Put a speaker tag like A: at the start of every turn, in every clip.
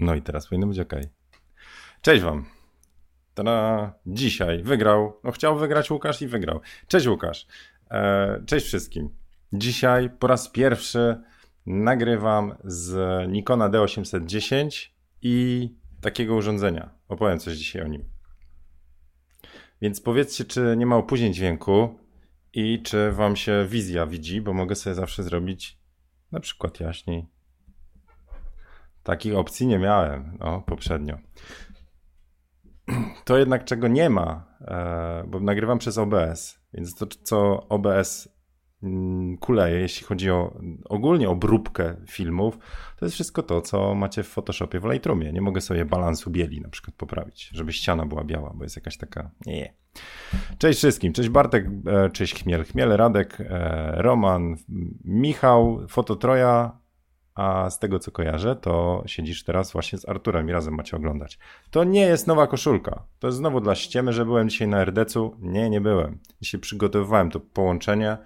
A: No i teraz powinno być ok. Cześć Wam. Dzisiaj wygrał. No chciał wygrać Łukasz i wygrał. Cześć Łukasz. E, cześć wszystkim. Dzisiaj po raz pierwszy nagrywam z Nikona D810 i takiego urządzenia. Opowiem coś dzisiaj o nim. Więc powiedzcie, czy nie ma opóźnień dźwięku i czy Wam się wizja widzi, bo mogę sobie zawsze zrobić na przykład jaśniej. Takich opcji nie miałem no, poprzednio. To jednak czego nie ma, e, bo nagrywam przez OBS, więc to co OBS mm, kuleje, jeśli chodzi o ogólnie obróbkę filmów, to jest wszystko to, co macie w Photoshopie w Lightroomie. Nie mogę sobie balansu bieli na przykład poprawić, żeby ściana była biała, bo jest jakaś taka... Nie. Cześć wszystkim, cześć Bartek, e, cześć Chmiel, Chmiel, Radek, e, Roman, Michał, Fototroja, a z tego co kojarzę, to siedzisz teraz właśnie z Arturem i razem macie oglądać. To nie jest nowa koszulka. To jest znowu dla ściemy, że byłem dzisiaj na RDC-u. Nie, nie byłem. Dzisiaj przygotowywałem to połączenie,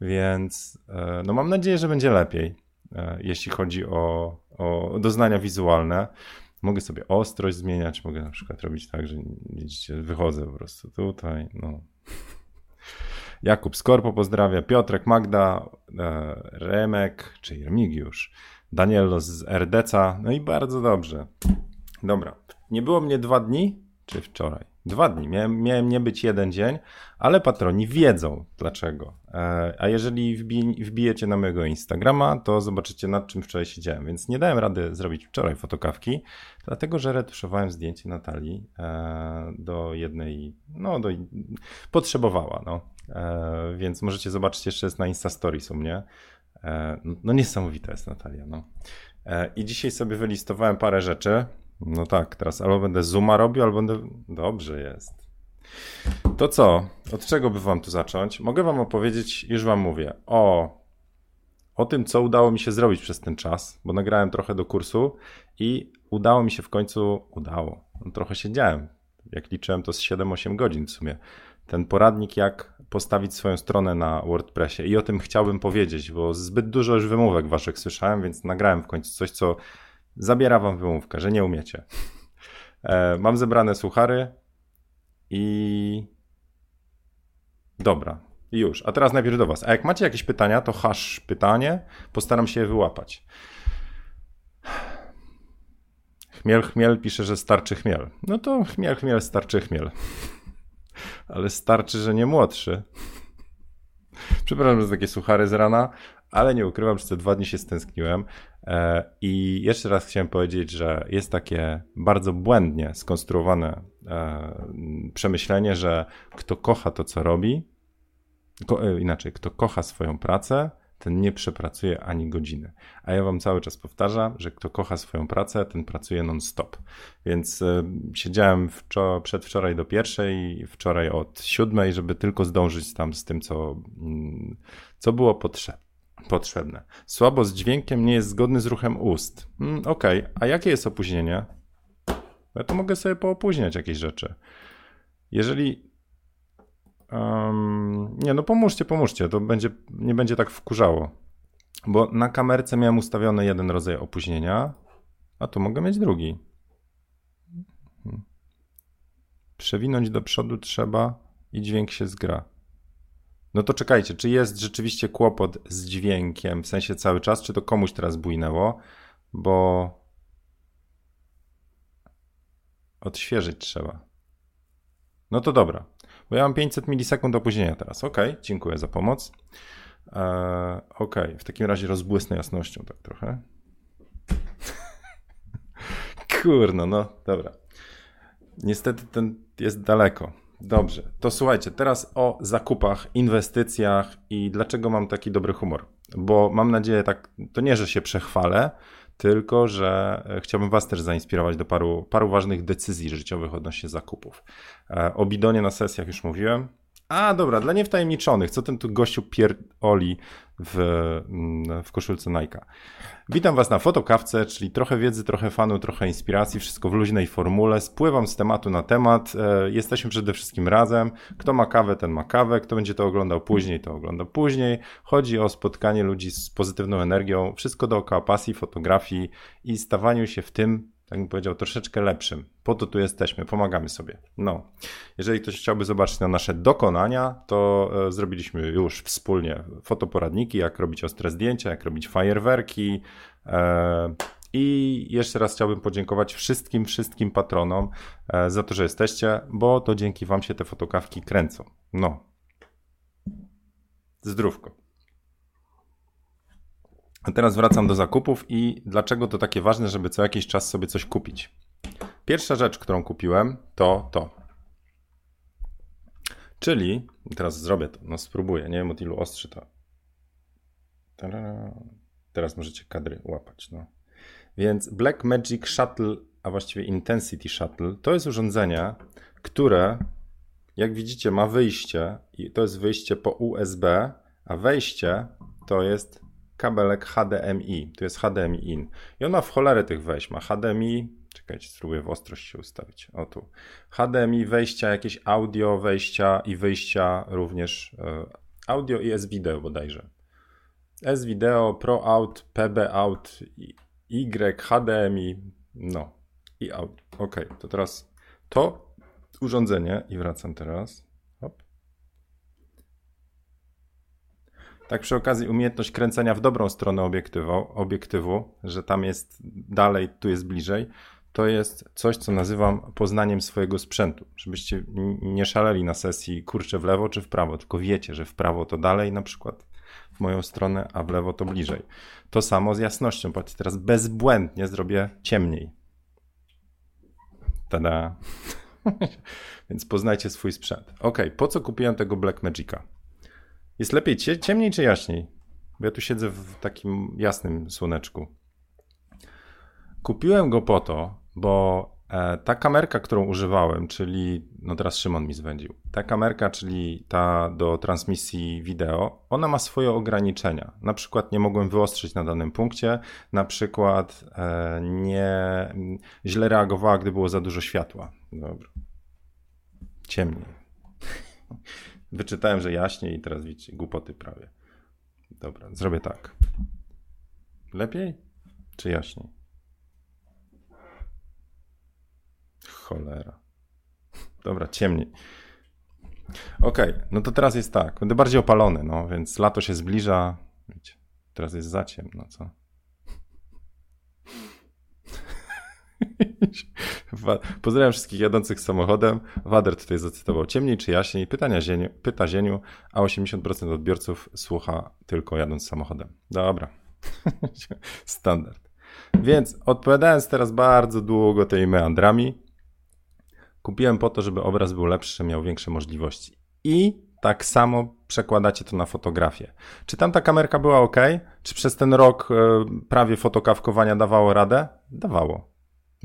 A: więc e, no mam nadzieję, że będzie lepiej, e, jeśli chodzi o, o doznania wizualne. Mogę sobie ostrość zmieniać, mogę na przykład robić tak, że widzicie, wychodzę po prostu tutaj, no. Jakub Skorpo pozdrawia, Piotrek, Magda, e, Remek, czy Remigiusz. Danielo z RDC, no i bardzo dobrze. Dobra, nie było mnie dwa dni, czy wczoraj? Dwa dni. Miałem, miałem nie być jeden dzień, ale patroni wiedzą dlaczego. E, a jeżeli wbij, wbijecie na mojego Instagrama, to zobaczycie nad czym wczoraj siedziałem. Więc nie dałem rady zrobić wczoraj fotokawki, dlatego że retuszowałem zdjęcie Natalii e, do jednej, no do, potrzebowała, no. E, więc możecie zobaczyć jeszcze jest na Insta Stories u mnie. E, no niesamowita jest Natalia. No. E, I dzisiaj sobie wylistowałem parę rzeczy. No tak, teraz albo będę zooma robił, albo będę... Dobrze jest. To co? Od czego by wam tu zacząć? Mogę wam opowiedzieć, już wam mówię, o, o tym, co udało mi się zrobić przez ten czas, bo nagrałem trochę do kursu i udało mi się w końcu, udało, no, trochę siedziałem, jak liczyłem to z 7-8 godzin w sumie. Ten poradnik, jak postawić swoją stronę na WordPressie i o tym chciałbym powiedzieć, bo zbyt dużo już wymówek waszych słyszałem, więc nagrałem w końcu coś, co zabiera wam wymówkę, że nie umiecie. E, mam zebrane suchary i dobra, już. A teraz najpierw do was. A jak macie jakieś pytania, to hash pytanie, postaram się je wyłapać. Chmiel, chmiel pisze, że starczy chmiel. No to chmiel, chmiel, starczy chmiel ale starczy, że nie młodszy. Przepraszam za takie suchary z rana, ale nie ukrywam, że te dwa dni się stęskniłem. E, I jeszcze raz chciałem powiedzieć, że jest takie bardzo błędnie skonstruowane e, przemyślenie, że kto kocha to, co robi, e, inaczej, kto kocha swoją pracę, ten nie przepracuje ani godziny. A ja wam cały czas powtarzam, że kto kocha swoją pracę, ten pracuje non-stop. Więc y, siedziałem wczor- przedwczoraj do pierwszej, wczoraj od siódmej, żeby tylko zdążyć tam z tym, co, y, co było potrzebne potrzebne. Słabo z dźwiękiem nie jest zgodny z ruchem ust. Mm, Okej, okay. a jakie jest opóźnienie? Ja to mogę sobie poopóźniać jakieś rzeczy. Jeżeli Um, nie, no pomóżcie, pomóżcie, to będzie, nie będzie tak wkurzało. Bo na kamerce miałem ustawiony jeden rodzaj opóźnienia, a tu mogę mieć drugi. Hmm. Przewinąć do przodu trzeba i dźwięk się zgra. No to czekajcie, czy jest rzeczywiście kłopot z dźwiękiem, w sensie cały czas, czy to komuś teraz bujnęło, bo odświeżyć trzeba. No to dobra. Bo ja mam 500 milisekund opóźnienia teraz. Ok, dziękuję za pomoc. Eee, ok, w takim razie rozbłysnę jasnością tak trochę. Kurno, no dobra. Niestety ten jest daleko. Dobrze, to słuchajcie, teraz o zakupach, inwestycjach i dlaczego mam taki dobry humor. Bo mam nadzieję, tak, to nie, że się przechwalę, tylko że e, chciałbym Was też zainspirować do paru, paru ważnych decyzji życiowych odnośnie zakupów. E, o bidonie na sesjach już mówiłem. A dobra, dla niewtajemniczonych, co ten tu gościu pierdoli w, mm, w koszulce Nike. Witam Was na fotokawce, czyli trochę wiedzy, trochę fanu, trochę inspiracji, wszystko w luźnej formule. Spływam z tematu na temat. E, jesteśmy przede wszystkim razem. Kto ma kawę, ten ma kawę. Kto będzie to oglądał później, to ogląda później. Chodzi o spotkanie ludzi z pozytywną energią. Wszystko dookoła pasji, fotografii i stawaniu się w tym tak bym powiedział, troszeczkę lepszym. Po to tu jesteśmy, pomagamy sobie. No, jeżeli ktoś chciałby zobaczyć na nasze dokonania, to e, zrobiliśmy już wspólnie fotoporadniki, jak robić ostre zdjęcia, jak robić fajerwerki. E, I jeszcze raz chciałbym podziękować wszystkim, wszystkim patronom e, za to, że jesteście, bo to dzięki Wam się te fotokawki kręcą. No. Zdrówko. A teraz wracam do zakupów i dlaczego to takie ważne, żeby co jakiś czas sobie coś kupić. Pierwsza rzecz, którą kupiłem, to to. Czyli, teraz zrobię to, no spróbuję, nie wiem od ilu ostrzy to. Teraz możecie kadry łapać, no. Więc Black Magic Shuttle, a właściwie Intensity Shuttle, to jest urządzenie, które, jak widzicie, ma wyjście i to jest wyjście po USB, a wejście to jest kabelek HDMI. Tu jest HDMI in. I on ma w cholerę tych wejść. Ma HDMI, czekajcie, spróbuję w ostrość się ustawić. O tu. HDMI, wejścia, jakieś audio, wejścia i wyjścia również. E, audio i S-Video bodajże. S-Video, Pro Out, PB Out, Y, HDMI, no i audio. Ok, to teraz to urządzenie i wracam teraz. Tak przy okazji umiejętność kręcenia w dobrą stronę obiektywu, obiektywu, że tam jest dalej, tu jest bliżej, to jest coś, co nazywam poznaniem swojego sprzętu. Żebyście nie szaleli na sesji kurczę w lewo czy w prawo, tylko wiecie, że w prawo to dalej na przykład w moją stronę, a w lewo to bliżej. To samo z jasnością. Patrzcie, teraz bezbłędnie zrobię ciemniej. Tada. Więc poznajcie swój sprzęt. Ok, po co kupiłem tego Black Magica? Jest lepiej ciemniej czy jaśniej? Bo ja tu siedzę w takim jasnym słoneczku. Kupiłem go po to, bo e, ta kamerka, którą używałem, czyli, no teraz Szymon mi zwędził, ta kamerka, czyli ta do transmisji wideo, ona ma swoje ograniczenia. Na przykład nie mogłem wyostrzyć na danym punkcie, na przykład e, nie źle reagowała, gdy było za dużo światła. Dobra. Ciemniej. Wyczytałem, że jaśniej i teraz widzicie, głupoty prawie. Dobra, zrobię tak. Lepiej czy jaśniej? Cholera. Dobra, ciemniej. Okej, okay, no to teraz jest tak. Będę bardziej opalony, no więc lato się zbliża. Wiecie, teraz jest za ciemno, co? Pozdrawiam wszystkich jadących samochodem. Wader tutaj zacytował ciemniej czy jaśniej. Pytania zieniu, pyta Zieniu, a 80% odbiorców słucha tylko jadąc samochodem. Dobra. Standard. Więc odpowiadając teraz bardzo długo tymi meandrami, kupiłem po to, żeby obraz był lepszy, miał większe możliwości. I tak samo przekładacie to na fotografię. Czy tam ta kamerka była ok? Czy przez ten rok e, prawie fotokawkowania dawało radę? Dawało.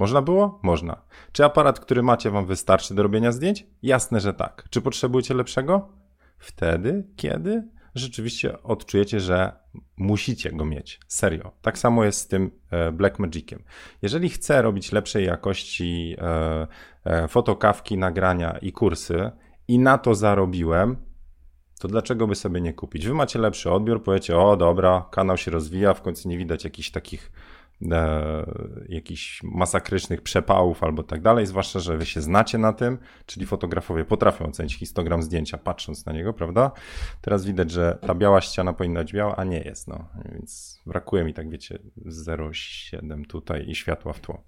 A: Można było? Można. Czy aparat, który macie, wam wystarczy do robienia zdjęć? Jasne, że tak. Czy potrzebujecie lepszego? Wtedy, kiedy rzeczywiście odczujecie, że musicie go mieć. Serio. Tak samo jest z tym e, Black Magiciem. Jeżeli chcę robić lepszej jakości e, e, fotokawki, nagrania i kursy i na to zarobiłem, to dlaczego by sobie nie kupić? Wy macie lepszy odbiór, powiecie, o dobra, kanał się rozwija, w końcu nie widać jakichś takich e, jakichś masakrycznych przepałów albo tak dalej, zwłaszcza, że wy się znacie na tym, czyli fotografowie potrafią ocenić histogram zdjęcia patrząc na niego, prawda? Teraz widać, że ta biała ściana powinna być biała, a nie jest, no, więc brakuje mi tak, wiecie, 0,7 tutaj i światła w tło.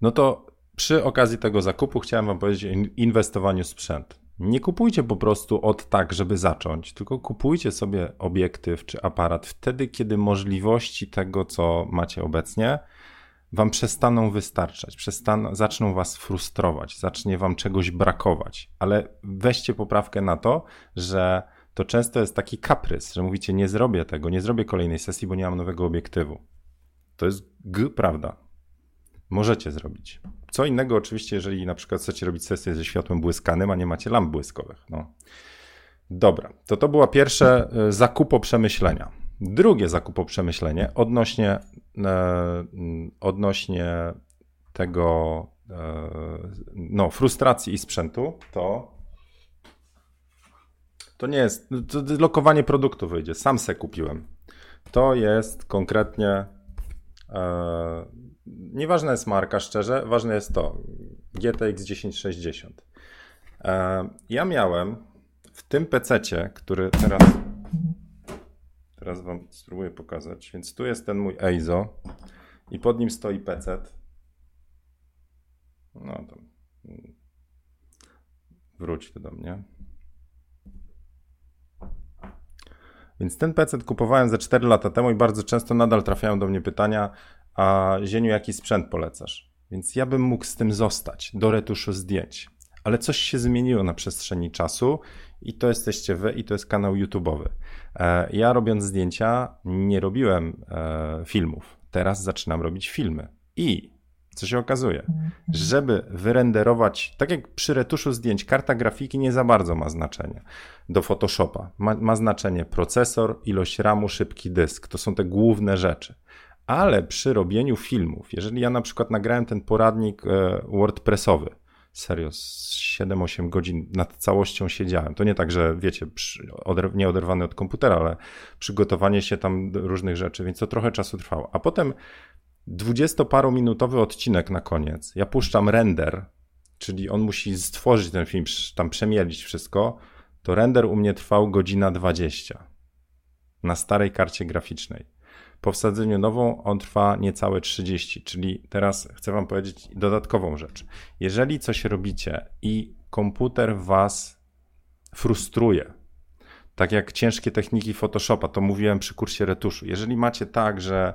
A: No to przy okazji tego zakupu chciałem wam powiedzieć o inwestowaniu w sprzęt. Nie kupujcie po prostu od tak, żeby zacząć, tylko kupujcie sobie obiektyw czy aparat wtedy, kiedy możliwości tego, co macie obecnie, wam przestaną wystarczać, przestaną, zaczną was frustrować, zacznie wam czegoś brakować. Ale weźcie poprawkę na to, że to często jest taki kaprys, że mówicie: Nie zrobię tego, nie zrobię kolejnej sesji, bo nie mam nowego obiektywu. To jest g, prawda. Możecie zrobić. Co innego oczywiście, jeżeli na przykład chcecie robić sesję ze światłem błyskanym, a nie macie lamp błyskowych. No. Dobra, to to była pierwsze e, zakupo przemyślenia. Drugie zakupo przemyślenie odnośnie, e, odnośnie tego e, no, frustracji i sprzętu, to to nie jest, to lokowanie produktu wyjdzie, sam se kupiłem. To jest konkretnie nieważna jest marka, szczerze, ważne jest to. GTX 1060. E, ja miałem w tym PC, który teraz teraz wam spróbuję pokazać. Więc tu jest ten mój EIZO i pod nim stoi PC. No to wróć do mnie. Więc ten PC kupowałem ze 4 lata temu i bardzo często nadal trafiają do mnie pytania, a Zieniu, jaki sprzęt polecasz? Więc ja bym mógł z tym zostać do retuszu zdjęć. Ale coś się zmieniło na przestrzeni czasu i to jesteście wy i to jest kanał YouTube'owy. E, ja robiąc zdjęcia nie robiłem e, filmów. Teraz zaczynam robić filmy. I co się okazuje, mhm. żeby wyrenderować, tak jak przy retuszu zdjęć, karta grafiki nie za bardzo ma znaczenie do Photoshopa. Ma, ma znaczenie procesor, ilość RAMu, szybki dysk. To są te główne rzeczy. Ale przy robieniu filmów, jeżeli ja na przykład nagrałem ten poradnik e, WordPressowy, serio, 7-8 godzin nad całością siedziałem. To nie tak, że wiecie, nie oderwany od komputera, ale przygotowanie się tam różnych rzeczy, więc to trochę czasu trwało. A potem dwudziestoparominutowy odcinek na koniec. Ja puszczam render, czyli on musi stworzyć ten film, tam przemielić wszystko. To render u mnie trwał godzina 20 na starej karcie graficznej. Po wsadzeniu nową on trwa niecałe 30, czyli teraz chcę Wam powiedzieć dodatkową rzecz. Jeżeli coś robicie i komputer Was frustruje, tak jak ciężkie techniki Photoshopa, to mówiłem przy kursie retuszu. Jeżeli macie tak, że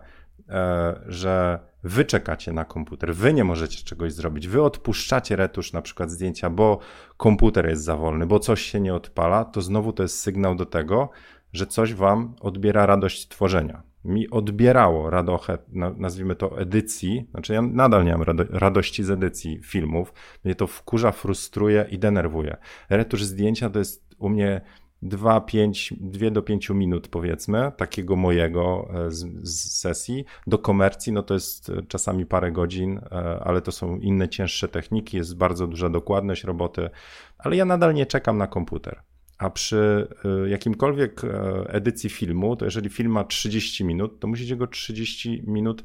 A: E, że wy czekacie na komputer, wy nie możecie czegoś zrobić, wy odpuszczacie retusz na przykład zdjęcia, bo komputer jest za wolny, bo coś się nie odpala, to znowu to jest sygnał do tego, że coś wam odbiera radość tworzenia. Mi odbierało radochę, nazwijmy to edycji, znaczy ja nadal nie mam radości z edycji filmów, mnie to wkurza, frustruje i denerwuje. Retusz zdjęcia to jest u mnie 2, 5, 2 do 5 minut powiedzmy, takiego mojego e, z, z, sesji. Do komercji, no to jest e, czasami parę godzin, e, ale to są inne cięższe techniki, jest bardzo duża dokładność roboty, ale ja nadal nie czekam na komputer. A przy jakimkolwiek edycji filmu, to jeżeli film ma 30 minut, to musicie go 30 minut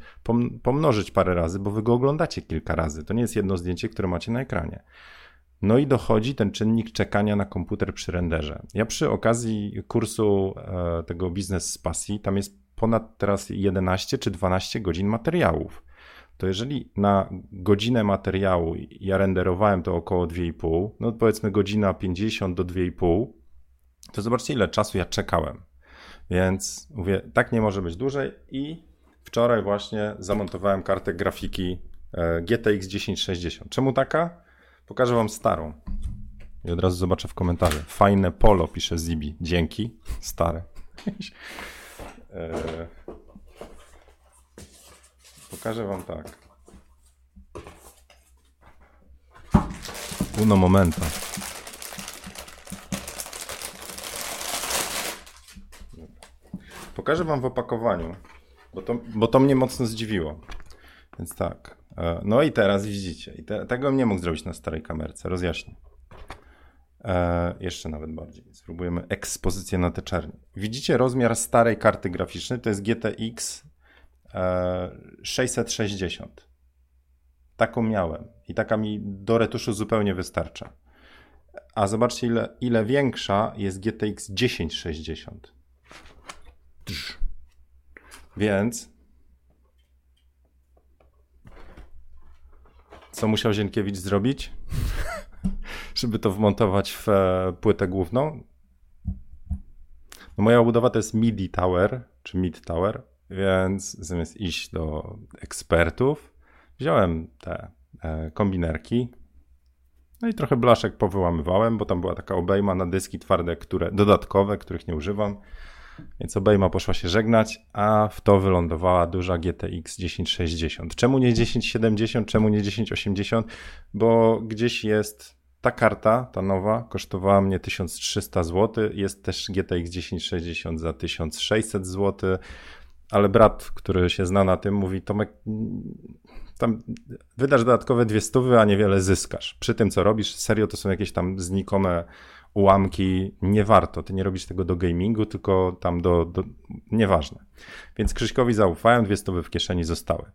A: pomnożyć parę razy, bo wy go oglądacie kilka razy. To nie jest jedno zdjęcie, które macie na ekranie. No i dochodzi ten czynnik czekania na komputer przy renderze. Ja przy okazji kursu e, tego biznes z pasji, tam jest ponad teraz 11 czy 12 godzin materiałów. To jeżeli na godzinę materiału ja renderowałem to około 2,5, no powiedzmy godzina 50 do 2,5, to zobaczcie ile czasu ja czekałem. Więc mówię, tak nie może być dłużej i wczoraj właśnie zamontowałem kartę grafiki e, GTX 1060. Czemu taka? Pokażę wam starą. I od razu zobaczę w komentarzu. Fajne polo, pisze Zibi. Dzięki. Stare. Pokażę wam tak. Uno momento. Pokażę wam w opakowaniu, bo to, bo to mnie mocno zdziwiło. Więc tak. E, no i teraz widzicie. I te, tego nie mógł zrobić na starej kamerce. Rozjaśnię. E, jeszcze nawet bardziej. Spróbujemy ekspozycję na te czerni. Widzicie rozmiar starej karty graficznej? To jest GTX e, 660. Taką miałem. I taka mi do retuszu zupełnie wystarcza. A zobaczcie, ile, ile większa jest GTX 1060. Więc Co musiał Zienkiewicz zrobić, żeby to wmontować w e, płytę główną? No moja budowa to jest MIDI Tower, czy Mid Tower, więc zamiast iść do ekspertów, wziąłem te e, kombinerki, no i trochę blaszek powyłamywałem, bo tam była taka obejma na dyski twarde, które dodatkowe, których nie używam. Więc obejma poszła się żegnać, a w to wylądowała duża GTX 1060. Czemu nie 1070, czemu nie 1080? Bo gdzieś jest ta karta, ta nowa, kosztowała mnie 1300 zł. Jest też GTX 1060 za 1600 zł. Ale brat, który się zna na tym, mówi: Tomek, tam wydasz dodatkowe dwie stówy, a niewiele zyskasz. Przy tym, co robisz, serio to są jakieś tam znikome ułamki, nie warto. Ty nie robisz tego do gamingu, tylko tam do, do nieważne. Więc Krzyśkowi zaufałem, dwie stówy w kieszeni zostały.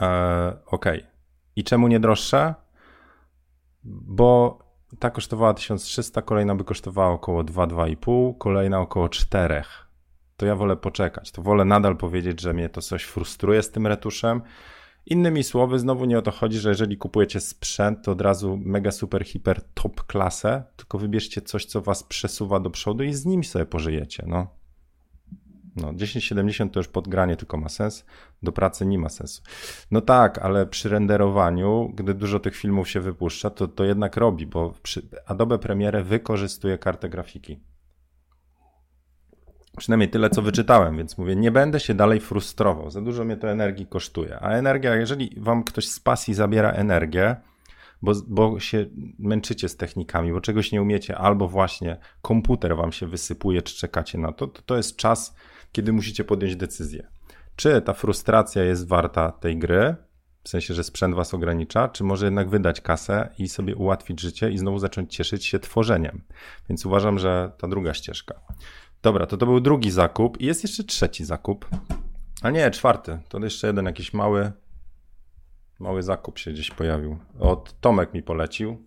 A: E, ok. I czemu nie droższe? Bo ta kosztowała 1300, kolejna by kosztowała około 2-2,5, kolejna około 4. To ja wolę poczekać. To wolę nadal powiedzieć, że mnie to coś frustruje z tym retuszem. Innymi słowy, znowu nie o to chodzi, że jeżeli kupujecie sprzęt, to od razu mega super hiper top klasę, tylko wybierzcie coś, co was przesuwa do przodu i z nim sobie pożyjecie. No. No, 1070 to już podgranie tylko ma sens, do pracy nie ma sensu. No tak, ale przy renderowaniu, gdy dużo tych filmów się wypuszcza, to to jednak robi, bo Adobe Premiere wykorzystuje kartę grafiki. Przynajmniej tyle, co wyczytałem, więc mówię, nie będę się dalej frustrował. Za dużo mnie to energii kosztuje. A energia, jeżeli wam ktoś z pasji zabiera energię, bo, bo się męczycie z technikami, bo czegoś nie umiecie, albo właśnie komputer wam się wysypuje, czy czekacie na to, to, to jest czas kiedy musicie podjąć decyzję. Czy ta frustracja jest warta tej gry, w sensie, że sprzęt was ogranicza, czy może jednak wydać kasę i sobie ułatwić życie i znowu zacząć cieszyć się tworzeniem. Więc uważam, że ta druga ścieżka. Dobra, to to był drugi zakup i jest jeszcze trzeci zakup. A nie, czwarty. To jeszcze jeden jakiś mały mały zakup się gdzieś pojawił. Od Tomek mi polecił.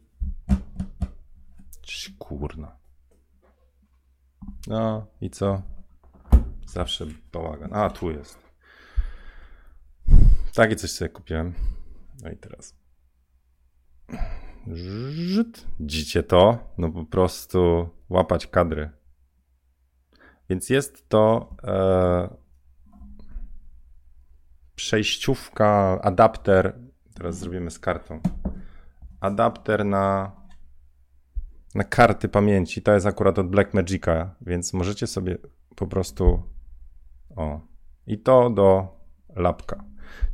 A: Kurna. No i co? Zawsze bałagan. A, tu jest. Takie coś sobie kupiłem. No i teraz. Żyd. Dzicie to? No po prostu łapać kadry. Więc jest to e, przejściówka, adapter. Teraz zrobimy z kartą. Adapter na, na karty pamięci. To jest akurat od Blackmagica, więc możecie sobie po prostu o. I to do lapka.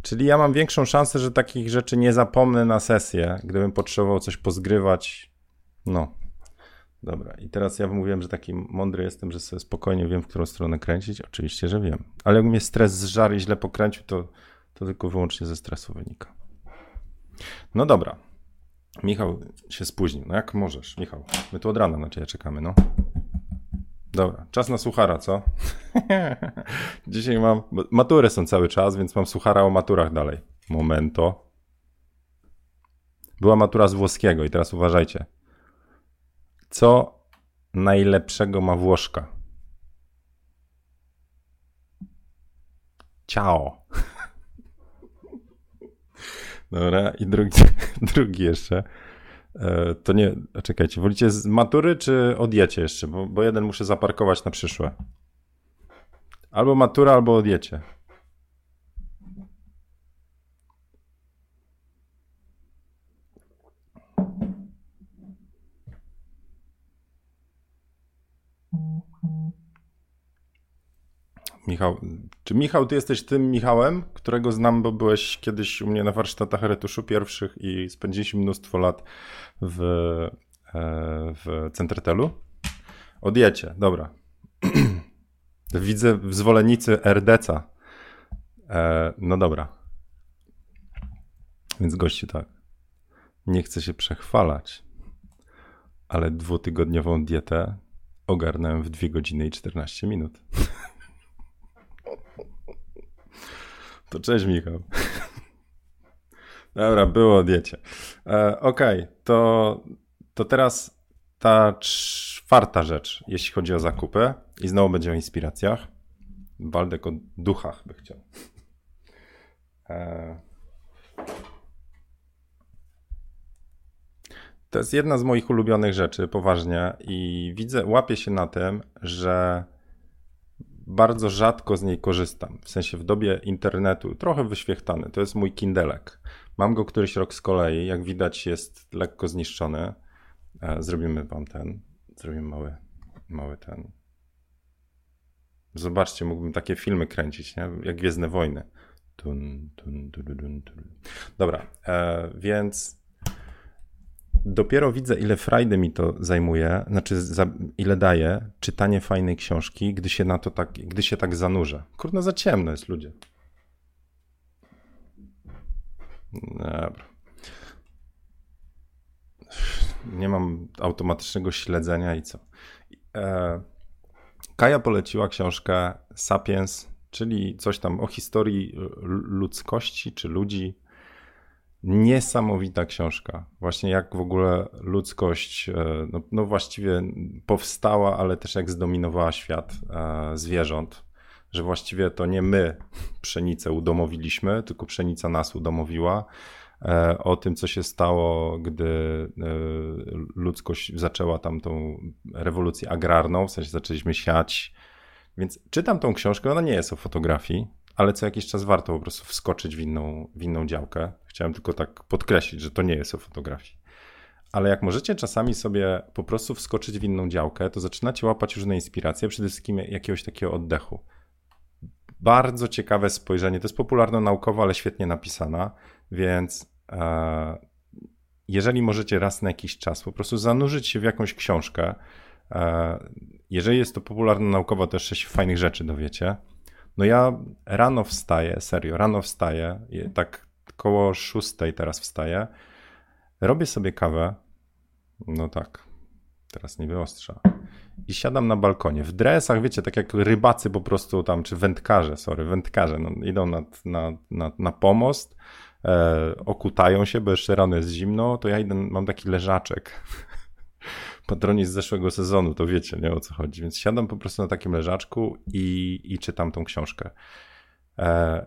A: Czyli ja mam większą szansę, że takich rzeczy nie zapomnę na sesję, gdybym potrzebował coś pozgrywać. No. Dobra, i teraz ja mówiłem, że taki mądry jestem, że sobie spokojnie wiem, w którą stronę kręcić. Oczywiście, że wiem. Ale jak mnie stres zżar i źle pokręcił, to, to tylko wyłącznie ze stresu wynika. No dobra. Michał się spóźnił. No jak możesz, Michał? My tu od rana na ciebie czekamy, no. Dobra, czas na suchara, co? Dzisiaj mam. Matury są cały czas, więc mam suchara o maturach dalej. Momento. Była matura z włoskiego i teraz uważajcie. Co najlepszego ma Włoszka? Ciao. Dobra, i drugi, drugi jeszcze. E, to nie, czekajcie, wolicie z matury czy odjecie jeszcze? Bo, bo jeden muszę zaparkować na przyszłe. Albo matura, albo odjecie. Michał, czy Michał, ty jesteś tym Michałem, którego znam, bo byłeś kiedyś u mnie na warsztatach retuszu pierwszych i spędziliśmy mnóstwo lat w, e, w Centertelu? Odjecie, dobra. Widzę zwolennicy RDC. E, no dobra. Więc gościu tak. Nie chcę się przechwalać, ale dwutygodniową dietę ogarnąłem w 2 godziny i 14 minut. To cześć Michał. Dobra, było diecie. E, Okej, okay, to, to teraz ta czwarta rzecz, jeśli chodzi o zakupy. I znowu będzie o inspiracjach. Waldek o duchach by chciał. E, to jest jedna z moich ulubionych rzeczy, poważnie. I widzę, łapię się na tym, że bardzo rzadko z niej korzystam. W sensie w dobie internetu, trochę wyświechtany. To jest mój Kindelek. Mam go któryś rok z kolei. Jak widać, jest lekko zniszczony. E, zrobimy wam ten. Zrobimy mały, mały ten. Zobaczcie, mógłbym takie filmy kręcić, nie? jak Gwiezdne Wojny. Tun, tun, tun, Dobra, e, więc dopiero widzę, ile frajdy mi to zajmuje, znaczy za, ile daje czytanie fajnej książki, gdy się na to tak, gdy się tak zanurzę. Kurna, za ciemno jest, ludzie. Dobra. Nie mam automatycznego śledzenia i co. E, Kaja poleciła książkę Sapiens, czyli coś tam o historii ludzkości czy ludzi. Niesamowita książka. Właśnie jak w ogóle ludzkość, e, no, no właściwie powstała, ale też jak zdominowała świat e, zwierząt. Że właściwie to nie my pszenicę udomowiliśmy, tylko pszenica nas udomowiła E, o tym, co się stało, gdy e, ludzkość zaczęła tam tą rewolucję agrarną, w sensie zaczęliśmy siać. Więc czytam tą książkę, ona nie jest o fotografii, ale co jakiś czas warto po prostu wskoczyć w inną, w inną działkę. Chciałem tylko tak podkreślić, że to nie jest o fotografii. Ale jak możecie czasami sobie po prostu wskoczyć w inną działkę, to zaczynacie łapać różne inspiracje, przede wszystkim jakiegoś takiego oddechu. Bardzo ciekawe spojrzenie. To jest popularno-naukowo, ale świetnie napisana, więc e, jeżeli możecie raz na jakiś czas po prostu zanurzyć się w jakąś książkę, e, jeżeli jest to popularno-naukowo, też się fajnych rzeczy dowiecie. No ja rano wstaję, serio, rano wstaję, tak koło szóstej teraz wstaję, robię sobie kawę, no tak, teraz nie wyostrza, i siadam na balkonie. W dresach, wiecie, tak jak rybacy po prostu tam, czy wędkarze, sorry, wędkarze, no, idą nad, na, na, na pomost, e, okutają się, bo jeszcze rano jest zimno, to ja idę, mam taki leżaczek. Patroni z zeszłego sezonu, to wiecie, nie o co chodzi. Więc siadam po prostu na takim leżaczku i, i czytam tą książkę. E,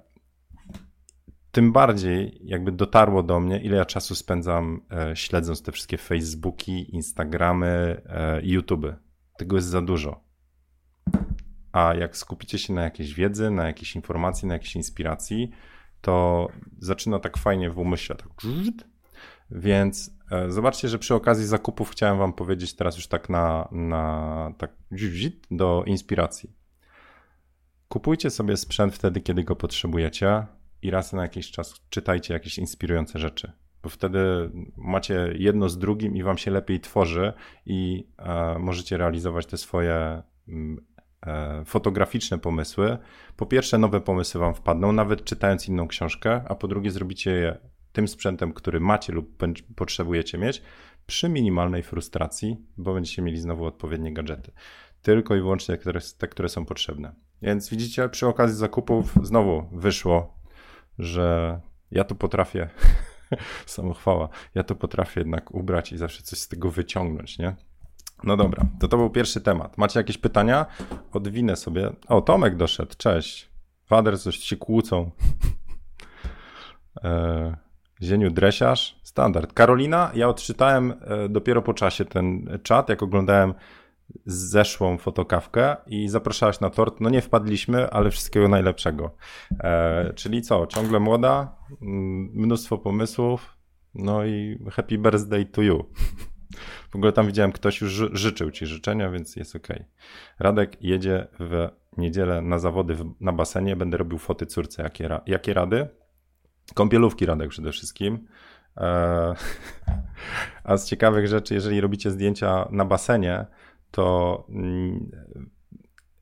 A: tym bardziej jakby dotarło do mnie, ile ja czasu spędzam e, śledząc te wszystkie Facebooki, Instagramy, e, YouTube. Tego jest za dużo. A jak skupicie się na jakiejś wiedzy, na jakiejś informacji, na jakiejś inspiracji, to zaczyna tak fajnie w umyśle. Tak. Więc zobaczcie, że przy okazji zakupów chciałem Wam powiedzieć teraz już tak na, na tak do inspiracji. Kupujcie sobie sprzęt wtedy, kiedy go potrzebujecie i raz na jakiś czas czytajcie jakieś inspirujące rzeczy, bo wtedy macie jedno z drugim i Wam się lepiej tworzy i e, możecie realizować te swoje mm, E, fotograficzne pomysły. Po pierwsze, nowe pomysły Wam wpadną, nawet czytając inną książkę, a po drugie, zrobicie je tym sprzętem, który macie lub potrzebujecie mieć, przy minimalnej frustracji, bo będziecie mieli znowu odpowiednie gadżety. Tylko i wyłącznie te, które, są potrzebne. Więc widzicie, przy okazji zakupów znowu wyszło, że ja to potrafię, samochwała, ja to potrafię jednak ubrać i zawsze coś z tego wyciągnąć, nie? No dobra, to to był pierwszy temat. Macie jakieś pytania? Odwinę sobie. O, Tomek doszedł, cześć. Wader, coś się kłócą. e, Zieniu dresiarz, standard. Karolina, ja odczytałem e, dopiero po czasie ten czat, jak oglądałem zeszłą fotokawkę i zapraszałaś na tort. No nie wpadliśmy, ale wszystkiego najlepszego. E, czyli co, ciągle młoda, mnóstwo pomysłów, no i happy birthday to you. W ogóle tam widziałem, ktoś już życzył ci życzenia, więc jest ok. Radek jedzie w niedzielę na zawody w, na basenie. Będę robił foty córce. Jakie, jakie rady? Kąpielówki Radek przede wszystkim. Eee, a z ciekawych rzeczy, jeżeli robicie zdjęcia na basenie, to mm,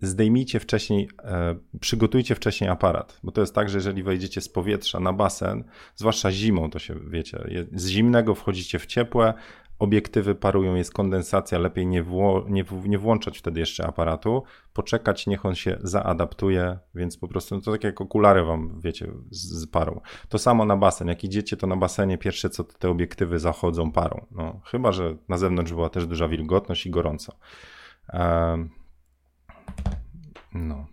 A: zdejmijcie wcześniej, e, przygotujcie wcześniej aparat, bo to jest tak, że jeżeli wejdziecie z powietrza na basen, zwłaszcza zimą, to się wiecie, z zimnego wchodzicie w ciepłe, obiektywy parują, jest kondensacja, lepiej nie, wło, nie, nie, włączać wtedy jeszcze aparatu, poczekać, niech on się zaadaptuje, więc po prostu no to tak jak okulary wam, wiecie, z, z, parą. To samo na basen, jak idziecie, to na basenie pierwsze co te obiektywy zachodzą parą, no, chyba, że na zewnątrz była też duża wilgotność i gorąco. Um, no.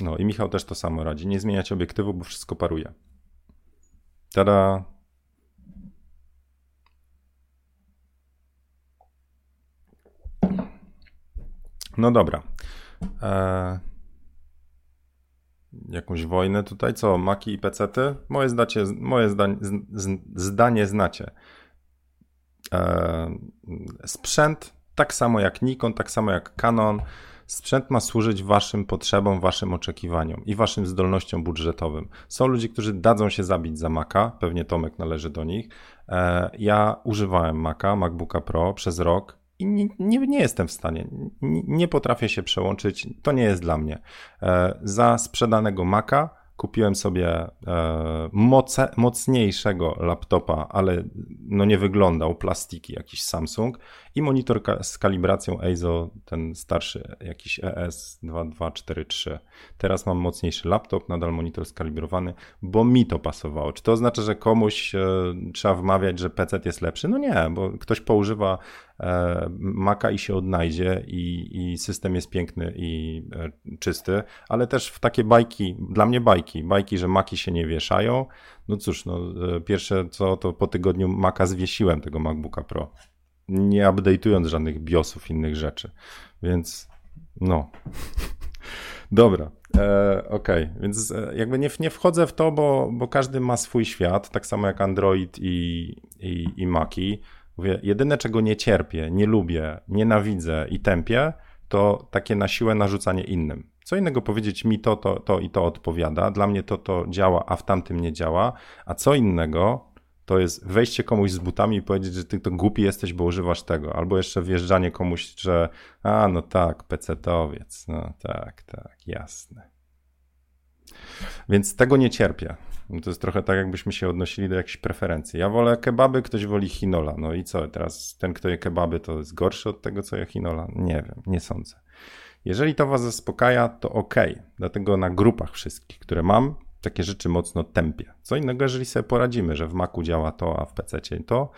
A: No i Michał też to samo radzi. Nie zmieniać obiektywu, bo wszystko paruje. Tada! No dobra. E... Jakąś wojnę tutaj, co? Maki i pecety? Moje, zdacie, moje zdanie, z, zdanie znacie. E... Sprzęt, tak samo jak Nikon, tak samo jak Canon, Sprzęt ma służyć waszym potrzebom, waszym oczekiwaniom i waszym zdolnościom budżetowym. Są ludzie, którzy dadzą się zabić za Maca, pewnie Tomek należy do nich. E, ja używałem Maca, MacBooka Pro przez rok i nie, nie, nie, jestem w stanie, nie, nie, potrafię się przełączyć, to nie jest dla mnie. E, za sprzedanego Maca kupiłem sobie e, moce, mocniejszego laptopa, ale no nie wyglądał, plastiki jakiś Samsung i monitor z kalibracją EIZO, ten starszy jakiś ES2243. Teraz mam mocniejszy laptop, nadal monitor skalibrowany, bo mi to pasowało. Czy to oznacza, że komuś e, trzeba wmawiać, że PC jest lepszy? No nie, bo ktoś poużywa e, Maca i się odnajdzie i, i system jest piękny i e, czysty, ale też w takie bajki, dla mnie bajki, bajki, że Maki się nie wieszają. No cóż, no, e, pierwsze co to po tygodniu Maca zwiesiłem tego MacBooka Pro nie update'ując żadnych BIOSów, innych rzeczy. Więc no. Dobra, e, okej, okay. więc e, jakby nie, nie wchodzę w to, bo, bo każdy ma swój świat, tak samo jak Android i, i, i Maki. Mówię, jedyne czego nie cierpię, nie lubię, nienawidzę i tępię, to takie na siłę narzucanie innym. Co innego powiedzieć mi to, to, to i to odpowiada, dla mnie to, to działa, a w tamtym nie działa, a co innego to jest wejście komuś z butami i powiedzieć, że ty to głupi jesteś, bo używasz tego, albo jeszcze wjeżdżanie komuś, że a no tak, pecetowiec, no tak, tak, jasne. Więc tego nie cierpię. To jest trochę tak, jakbyśmy się odnosili do jakichś preferencji. Ja wolę kebaby, ktoś woli chinola. No i co, teraz ten, kto je kebaby, to jest gorszy od tego, co je chinola? Nie wiem, nie sądzę. Jeżeli to was zaspokaja, to ok. Dlatego na grupach wszystkich, które mam, takie rzeczy mocno tępie. Co innego, jeżeli sobie poradzimy, że w Macu działa to, a w PC to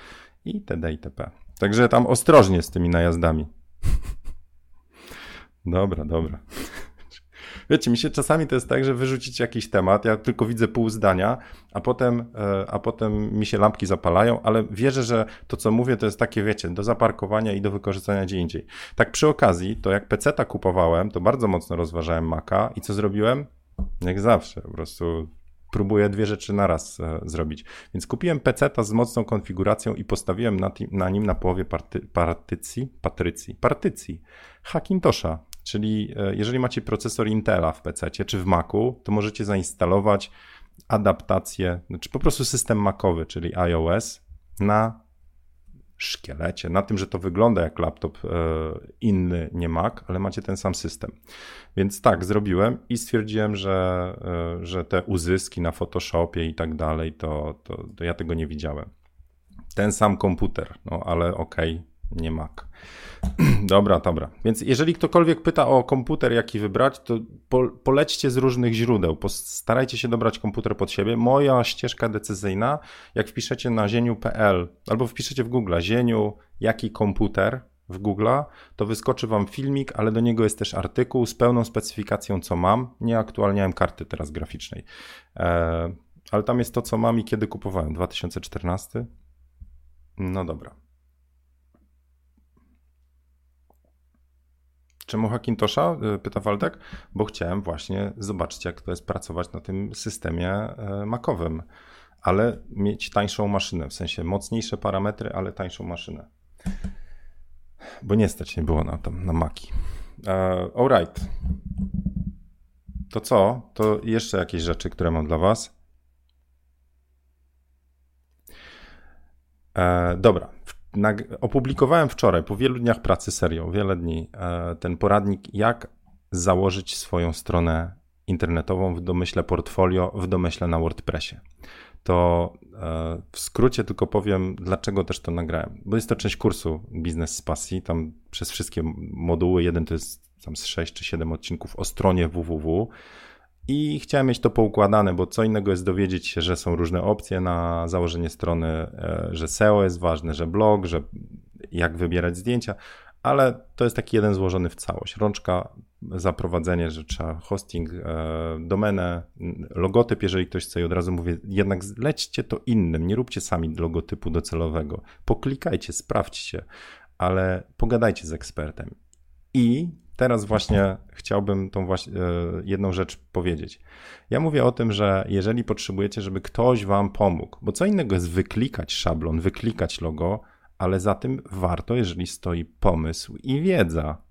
A: i td. itp. Także tam ostrożnie z tymi najazdami. dobra, dobra. Wiecie, mi się czasami to jest tak, że wyrzucić jakiś temat, ja tylko widzę pół zdania, a potem, e, a potem mi się lampki zapalają, ale wierzę, że to, co mówię, to jest takie, wiecie, do zaparkowania i do wykorzystania gdzie indziej. Tak przy okazji, to jak PC-ta kupowałem, to bardzo mocno rozważałem Maca i co zrobiłem? Jak zawsze, po prostu próbuję dwie rzeczy naraz e, zrobić. Więc kupiłem PC z mocną konfiguracją i postawiłem na, na nim na połowie party, partycji, patrycji, partycji Hackintosha. Czyli e, jeżeli macie procesor Intela w PC czy w Macu, to możecie zainstalować adaptację, znaczy po prostu system Macowy, czyli iOS na szkielecie, na tym, że to wygląda jak laptop e, inny, nie Mac, ale macie ten sam system. Więc tak, zrobiłem i stwierdziłem, że, e, że te uzyski na Photoshopie i tak dalej, to, to, to ja tego nie widziałem. Ten sam komputer, no ale okej, okay, nie Mac. Dobra, dobra. Więc jeżeli ktokolwiek pyta o komputer, jaki wybrać, to po, polećcie z różnych źródeł. Postarajcie się dobrać komputer pod siebie. Moja ścieżka decyzyjna, jak wpiszecie na zieniu.pl albo wpiszecie w Google zieniu, jaki komputer w Google, to wyskoczy wam filmik, ale do niego jest też artykuł z pełną specyfikacją, co mam. Nie aktualniałem karty teraz graficznej. E, ale tam jest to, co mam i kiedy kupowałem. 2014? No dobra. Czemu Hackintosha? Y, pyta Waldek. Bo chciałem właśnie zobaczyć, jak to jest pracować na tym systemie e, makowym, ale mieć tańszą maszynę, w sensie mocniejsze parametry, ale tańszą maszynę. Bo nie stać nie było na tam, na maki. Uh, alright. To co? To jeszcze jakieś rzeczy, które mam dla Was. E, dobra, opublikowałem wczoraj, po wielu dniach pracy, serio, wiele dni, e, ten poradnik, jak założyć swoją stronę internetową w domyśle portfolio, w domyśle na WordPressie. To e, w skrócie tylko powiem, dlaczego też to nagrałem. Bo jest to część kursu Biznes z Pasji, tam przez wszystkie moduły, jeden to jest tam z 6 czy 7 odcinków o stronie www, i chciałem mieć to poukładane, bo co innego jest dowiedzieć się, że są różne opcje na założenie strony, e, że SEO jest ważne, że blog, że jak wybierać zdjęcia, ale to jest taki jeden złożony w całość. Rączka, zaprowadzenie, że trzeba hosting, e, domenę, logotyp, jeżeli ktoś chce i od razu mówię, jednak lećcie to innym, nie róbcie sami logotypu docelowego. Poklikajcie, sprawdźcie, ale pogadajcie z ekspertem. I teraz właśnie chciałbym tą właśnie e, jedną rzecz powiedzieć. Ja mówię o tym, że jeżeli potrzebujecie, żeby ktoś wam pomógł, bo co innego jest wyklikać szablon, wyklikać logo, ale za tym warto, jeżeli stoi pomysł i wiedza.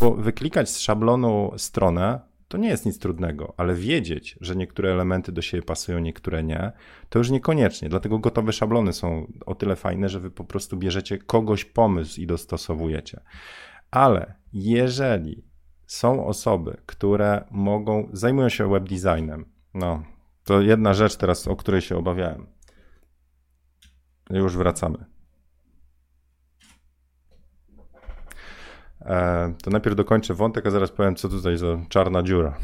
A: Bo wyklikać z szablonu stronę to nie jest nic trudnego, ale wiedzieć, że niektóre elementy do siebie pasują, niektóre nie, to już niekoniecznie. Dlatego gotowe szablony są o tyle fajne, że wy po prostu bierzecie kogoś pomysł i dostosowujecie. Ale jeżeli są osoby, które mogą, zajmują się web designem, No, to jedna rzecz teraz, o której się obawiałem. Już wracamy. E, to najpierw dokończę wątek, a zaraz powiem, co tutaj za czarna dziura.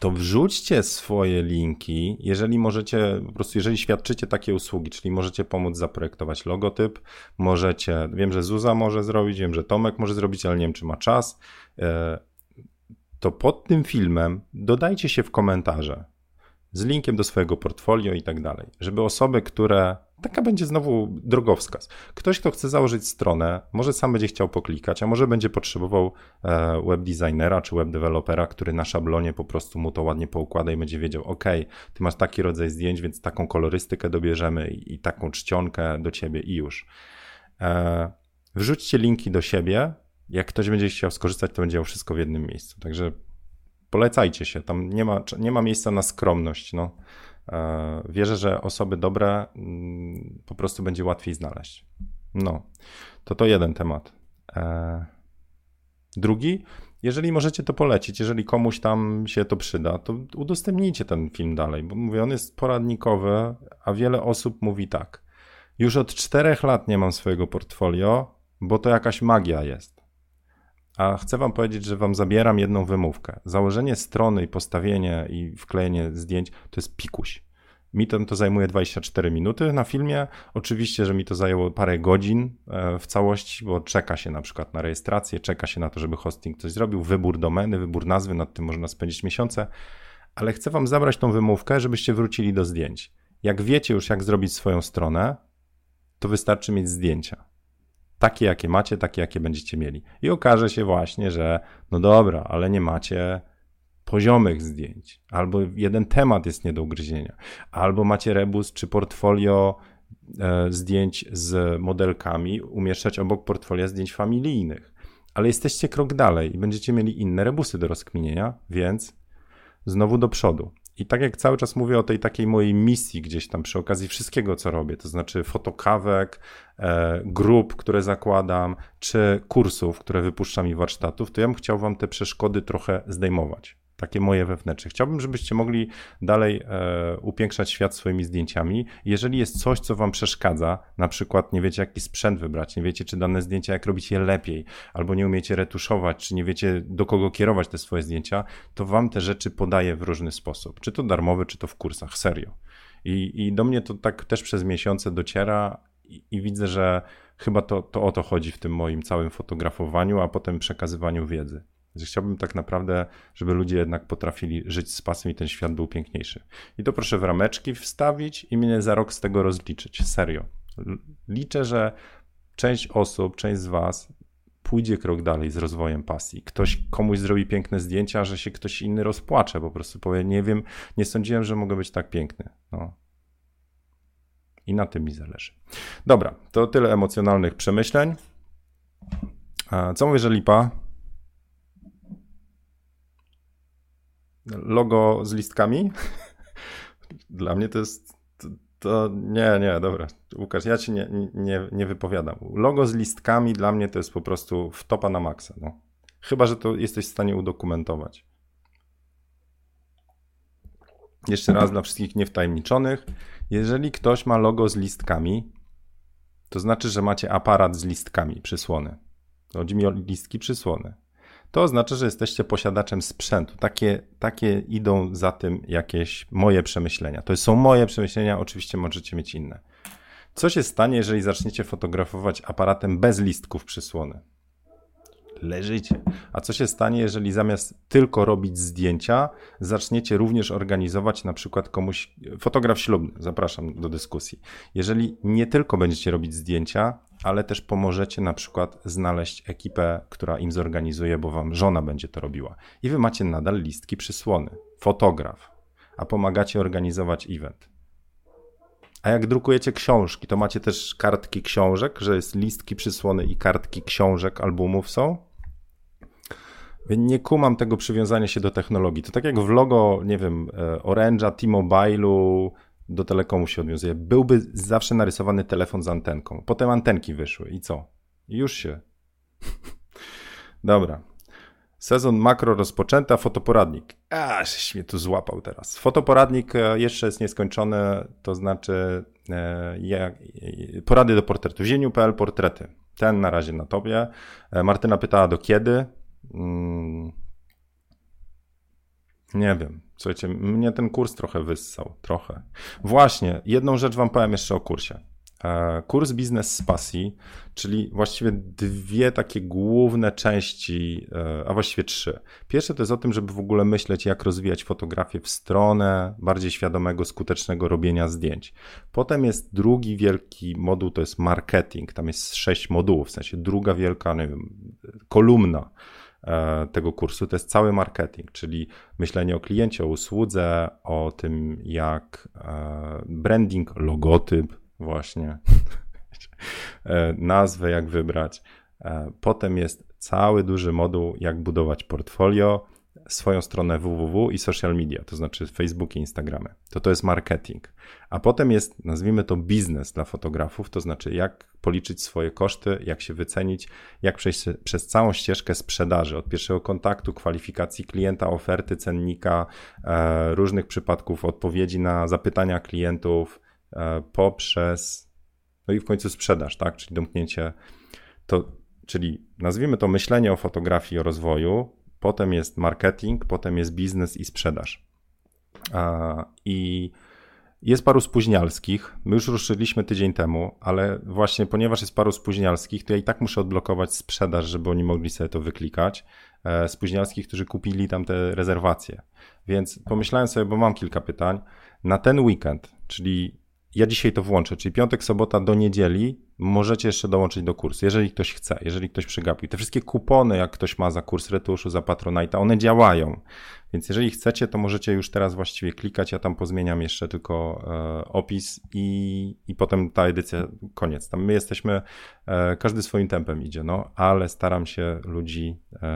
A: To wrzućcie swoje linki, jeżeli możecie, po prostu jeżeli świadczycie takie usługi, czyli możecie pomóc zaprojektować logotyp, możecie, wiem, że Zuza może zrobić, wiem, że Tomek może zrobić, ale nie wiem, czy ma czas, e, to pod tym filmem dodajcie się w komentarze z linkiem do swojego portfolio i tak dalej, żeby osoby, które Taka będzie znowu drogowskaz. Ktoś, kto chce założyć stronę, może sam będzie chciał poklikać, a może będzie potrzebował e, web designera czy web developera, który na szablonie po prostu mu to ładnie poukłada i będzie wiedział, ok, ty masz taki rodzaj zdjęć, więc taką kolorystykę dobierzemy i, i taką czcionkę do ciebie i już. E, wrzućcie linki do siebie. Jak ktoś będzie chciał skorzystać, to będzie miał wszystko w jednym miejscu. Także polecajcie się. Tam nie ma, nie ma miejsca na skromność. No. E, wierzę, że osoby dobre mm, po prostu będzie łatwiej znaleźć. No, to to jeden temat. E, drugi, jeżeli możecie to polecić, jeżeli komuś tam się to przyda, to udostępnijcie ten film dalej, bo mówię, on jest poradnikowy, a wiele osób mówi tak. Już od czterech lat nie mam swojego portfolio, bo to jakaś magia jest. A chcę Wam powiedzieć, że Wam zabieram jedną wymówkę. Założenie strony i postawienie i wklejenie zdjęć to jest pikuś. Mi to, to zajmuje 24 minuty na filmie. Oczywiście, że mi to zajęło parę godzin e, w całości, bo czeka się na przykład na rejestrację, czeka się na to, żeby hosting coś zrobił, wybór domeny, wybór nazwy, nad tym można spędzić miesiące. Ale chcę Wam zabrać tą wymówkę, żebyście wrócili do zdjęć. Jak wiecie już, jak zrobić swoją stronę, to wystarczy mieć zdjęcia takie, jakie macie, takie, jakie będziecie mieli. I okaże się właśnie, że no dobra, ale nie macie poziomych zdjęć, albo jeden temat jest nie do ugryzienia, albo macie rebus czy portfolio e, zdjęć z modelkami umieszczać obok portfolio zdjęć familijnych. Ale jesteście krok dalej i będziecie mieli inne rebusy do rozkminienia, więc znowu do przodu. I tak jak cały czas mówię o tej takiej mojej misji gdzieś tam przy okazji wszystkiego, co robię, to znaczy fotokawek, e, grup, które zakładam, czy kursów, które wypuszczam i warsztatów, to ja bym chciał wam te przeszkody trochę zdejmować takie moje wewnętrzne. Chciałbym, żebyście mogli dalej e, upiększać świat swoimi zdjęciami. Jeżeli jest coś, co wam przeszkadza, na przykład nie wiecie, jaki sprzęt wybrać, nie wiecie, czy dane zdjęcia, jak robić je lepiej, albo nie umiecie retuszować, czy nie wiecie, do kogo kierować te swoje zdjęcia, to wam te rzeczy podaję w różny sposób. Czy to darmowy, czy to w kursach, serio. I, i do mnie to tak też przez miesiące dociera i, i widzę, że chyba to, to o to chodzi w tym moim całym fotografowaniu, a potem przekazywaniu wiedzy. Że chciałbym tak naprawdę, żeby ludzie jednak potrafili żyć z pasem i ten świat był piękniejszy. I to proszę w rameczki wstawić i mnie za rok z tego rozliczyć. Serio. Liczę, że część osób, część z Was pójdzie krok dalej z rozwojem pasji. Ktoś komuś zrobi piękne zdjęcia, że się ktoś inny rozpłacze, po prostu powie, nie wiem, nie sądziłem, że mogę być tak piękny. No. I na tym mi zależy. Dobra, to tyle emocjonalnych przemyśleń. Co mówię, że lipa? Logo z listkami. Dla mnie to jest. To, to, nie, nie, dobra. Łukasz, ja ci nie, nie, nie wypowiadam. Logo z listkami dla mnie to jest po prostu wtopa na maksa. No. Chyba, że to jesteś w stanie udokumentować. Jeszcze raz dla wszystkich niewtajemniczonych. Jeżeli ktoś ma logo z listkami, to znaczy, że macie aparat z listkami przysłony. Chodzi mi o listki przysłony to oznacza, że jesteście posiadaczem sprzętu. Takie, takie idą za tym jakieś moje przemyślenia. To są moje przemyślenia, oczywiście możecie mieć inne. Co się stanie, jeżeli zaczniecie fotografować aparatem bez listków przysłony? Leżycie. A co się stanie, jeżeli zamiast tylko robić zdjęcia, zaczniecie również organizować na przykład komuś, fotograf ślubny, zapraszam do dyskusji. Jeżeli nie tylko będziecie robić zdjęcia, ale też pomożecie na przykład znaleźć ekipę, która im zorganizuje, bo wam żona będzie to robiła. I wy macie nadal listki przysłony, fotograf, a pomagacie organizować event. A jak drukujecie książki, to macie też kartki książek, że jest listki przysłony i kartki książek, albumów są? Nie kumam tego przywiązania się do technologii. To tak jak w logo, nie wiem, e, Orange'a, T-Mobile'u, do telekomu się odwiązuje. Byłby zawsze narysowany telefon z antenką. Potem antenki wyszły i co? Już się. Dobra. Sezon makro rozpoczęty, a fotoporadnik. Aż mnie tu złapał teraz. Fotoporadnik e, jeszcze jest nieskończony, to znaczy e, jak, porady do portretu. Zieniu.pl portrety. Ten na razie na tobie. E, Martyna pytała do kiedy. Mm, nie wiem. Słuchajcie, mnie ten kurs trochę wyssał. Trochę. Właśnie, jedną rzecz wam powiem jeszcze o kursie. E, kurs Biznes z Pasji, czyli właściwie dwie takie główne części, e, a właściwie trzy. Pierwsze to jest o tym, żeby w ogóle myśleć, jak rozwijać fotografię w stronę bardziej świadomego, skutecznego robienia zdjęć. Potem jest drugi wielki moduł, to jest marketing. Tam jest sześć modułów, w sensie druga wielka, nie wiem, kolumna e, tego kursu to jest cały marketing, czyli myślenie o kliencie, o usłudze, o tym, jak branding, logotyp, właśnie e, nazwę, jak wybrać. E, potem jest cały duży moduł, jak budować portfolio, swoją stronę www i social media, to znaczy Facebook i Instagramy. To to jest marketing. A potem jest, nazwijmy to biznes dla fotografów, to znaczy jak policzyć swoje koszty, jak się wycenić, jak przejść przez całą ścieżkę sprzedaży, od pierwszego kontaktu, kwalifikacji klienta, oferty, cennika, e, różnych przypadków odpowiedzi na zapytania klientów, poprzez, no i w końcu sprzedaż, tak, czyli domknięcie, to, czyli nazwijmy to myślenie o fotografii, o rozwoju, potem jest marketing, potem jest biznes i sprzedaż. I jest paru spóźnialskich. My już ruszyliśmy tydzień temu, ale właśnie ponieważ jest paru spóźnialskich, to ja i tak muszę odblokować sprzedaż, żeby oni mogli sobie to wyklikać. E, spóźnialskich, którzy kupili tam te rezerwacje. Więc pomyślałem sobie, bo mam kilka pytań. Na ten weekend, czyli ja dzisiaj to włączę, czyli piątek, sobota do niedzieli możecie jeszcze dołączyć do kursu, jeżeli ktoś chce, jeżeli ktoś przegapił. Te wszystkie kupony, jak ktoś ma za kurs retuszu, za Patronite, one działają. Więc jeżeli chcecie, to możecie już teraz właściwie klikać. Ja tam pozmieniam jeszcze tylko e, opis i, i potem ta edycja, koniec. Tam my jesteśmy, e, każdy swoim tempem idzie, no, ale staram się ludzi e,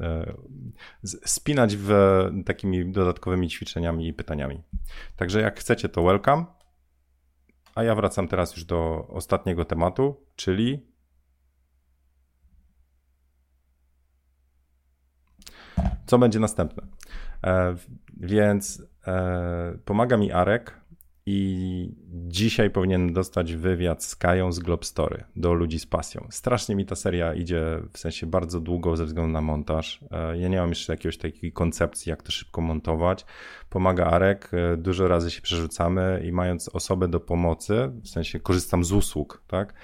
A: e spinać w takimi dodatkowymi ćwiczeniami i pytaniami. Także jak chcecie, to welcome. A ja wracam teraz już do ostatniego tematu, czyli co będzie następne. E, więc e, pomaga mi Arek i dzisiaj powinien dostać wywiad z Kają z Globstory do ludzi z pasją. Strasznie mi ta seria idzie w sensie bardzo długo ze względu na montaż. E, ja nie mam jeszcze jakiegoś takiej koncepcji, jak to szybko montować. Pomaga Arek, e, dużo razy się przerzucamy i mając osobę do pomocy, w sensie korzystam z usług, tak,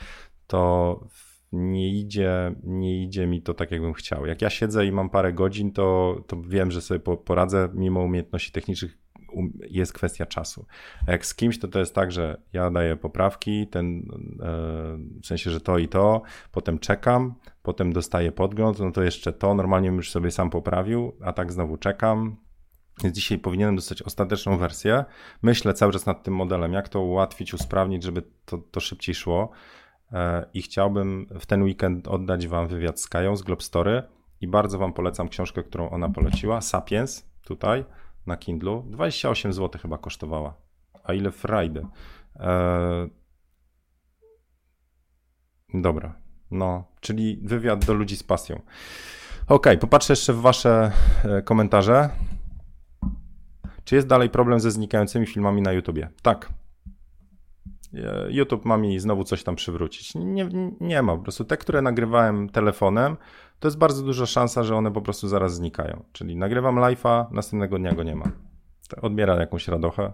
A: to nie idzie, nie idzie mi to tak, jakbym chciał. Jak ja siedzę i mam parę godzin, to, to wiem, że sobie poradzę mimo umiejętności technicznych jest kwestia czasu. Jak z kimś, to to jest tak, że ja daję poprawki, ten, e, w sensie, że to i to, potem czekam, potem dostaję podgląd, no to jeszcze to, normalnie już sobie sam poprawił, a tak znowu czekam, więc dzisiaj powinienem dostać ostateczną wersję. Myślę cały czas nad tym modelem, jak to ułatwić, usprawnić, żeby to, to szybciej szło. E, I chciałbym w ten weekend oddać Wam wywiad z Kają z Globstory i bardzo Wam polecam książkę, którą ona poleciła, Sapiens, tutaj na Kindlu. 28 zł chyba kosztowała. A ile frajdy. Eee... Dobra. No, czyli wywiad do ludzi z pasją. Ok, popatrzę jeszcze w Wasze e, komentarze. Czy jest dalej problem ze znikającymi filmami na YouTubie? Tak. E, YouTube ma mi znowu coś tam przywrócić. Nie, nie ma, po prostu te, które nagrywałem telefonem, to jest bardzo duża szansa, że one po prostu zaraz znikają. Czyli nagrywam live'a, następnego dnia go nie ma. Odbiera jakąś radochę,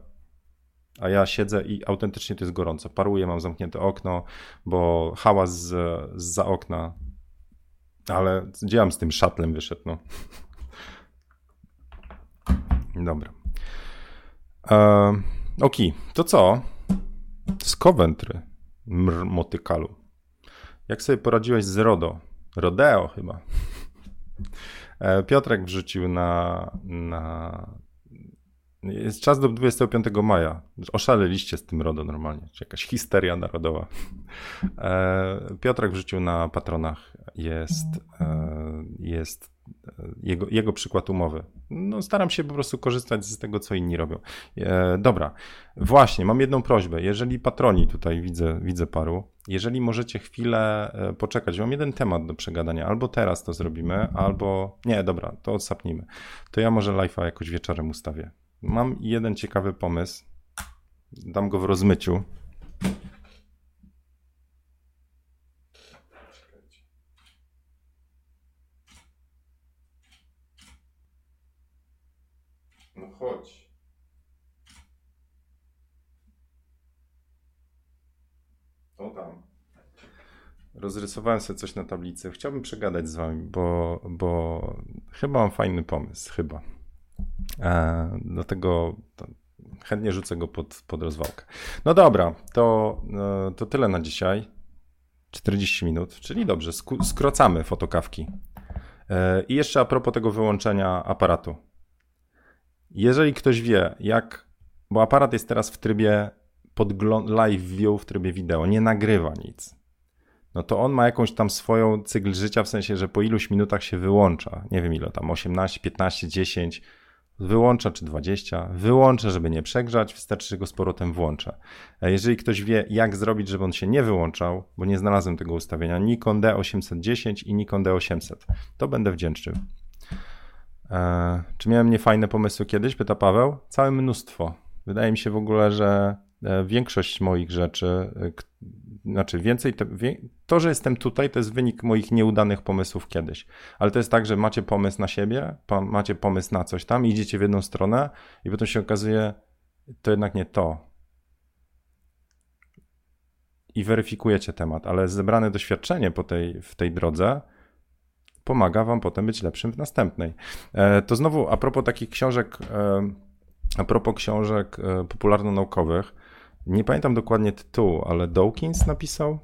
A: a ja siedzę i autentycznie to jest gorąco. Paruję, mam zamknięte okno, bo hałas z, za okna. Ale gdzie z tym szatlem wyszedł, no. Dobra. E, ok, to co? Z Coventry, motykalu. Jak sobie poradziłeś z RODO? Rodeo chyba. E, Piotrek wrzucił na, na, Jest czas do 25 maja. Oszaleliście z tym RODO normalnie. Jakaś histeria narodowa. E, Piotrek wrzucił na patronach. Jest, e, jest jego, jego przykład umowy. No, staram się po prostu korzystać z tego, co inni robią. E, dobra, właśnie, mam jedną prośbę. Jeżeli patroni, tutaj widzę, widzę paru, jeżeli możecie chwilę e, poczekać, mam jeden temat do przegadania, albo teraz to zrobimy, albo nie, dobra, to odsapnijmy. To ja może live'a jakoś wieczorem ustawię. Mam jeden ciekawy pomysł. Dam go w rozmyciu. No chodź. To tam. Rozrysowałem sobie coś na tablicy. Chciałbym przegadać z wami, bo, bo chyba mam fajny pomysł. Chyba. E, dlatego chętnie rzucę go pod, pod rozwałkę. No dobra, to, e, to tyle na dzisiaj. 40 minut, czyli dobrze, skracamy fotokawki. E, I jeszcze a propos tego wyłączenia aparatu. Jeżeli ktoś wie, jak, bo aparat jest teraz w trybie live view, w trybie wideo, nie nagrywa nic, no to on ma jakąś tam swoją cykl życia, w sensie, że po iluś minutach się wyłącza. Nie wiem ile tam, 18, 15, 10, wyłącza czy 20, wyłączę, żeby nie przegrzać, wystarczy, że go z powrotem włączę. Jeżeli ktoś wie, jak zrobić, żeby on się nie wyłączał, bo nie znalazłem tego ustawienia, Nikon D810 i Nikon D800, to będę wdzięczny. Eee, czy miałem niefajne pomysły kiedyś? Pyta Paweł. Całe mnóstwo. Wydaje mi się w ogóle, że e, większość moich rzeczy, e, znaczy więcej, to, to, że jestem tutaj, to jest wynik moich nieudanych pomysłów kiedyś. Ale to jest tak, że macie pomysł na siebie, macie pomysł na coś tam, idziecie w jedną stronę i potem się okazuje, to jednak nie to. I weryfikujecie temat, ale zebrane doświadczenie po tej, w tej drodze pomaga wam potem być lepszym w następnej. E, to znowu a propos takich książek, e, a propos książek e, popularno-naukowych, nie pamiętam dokładnie tytułu, ale Dawkins napisał.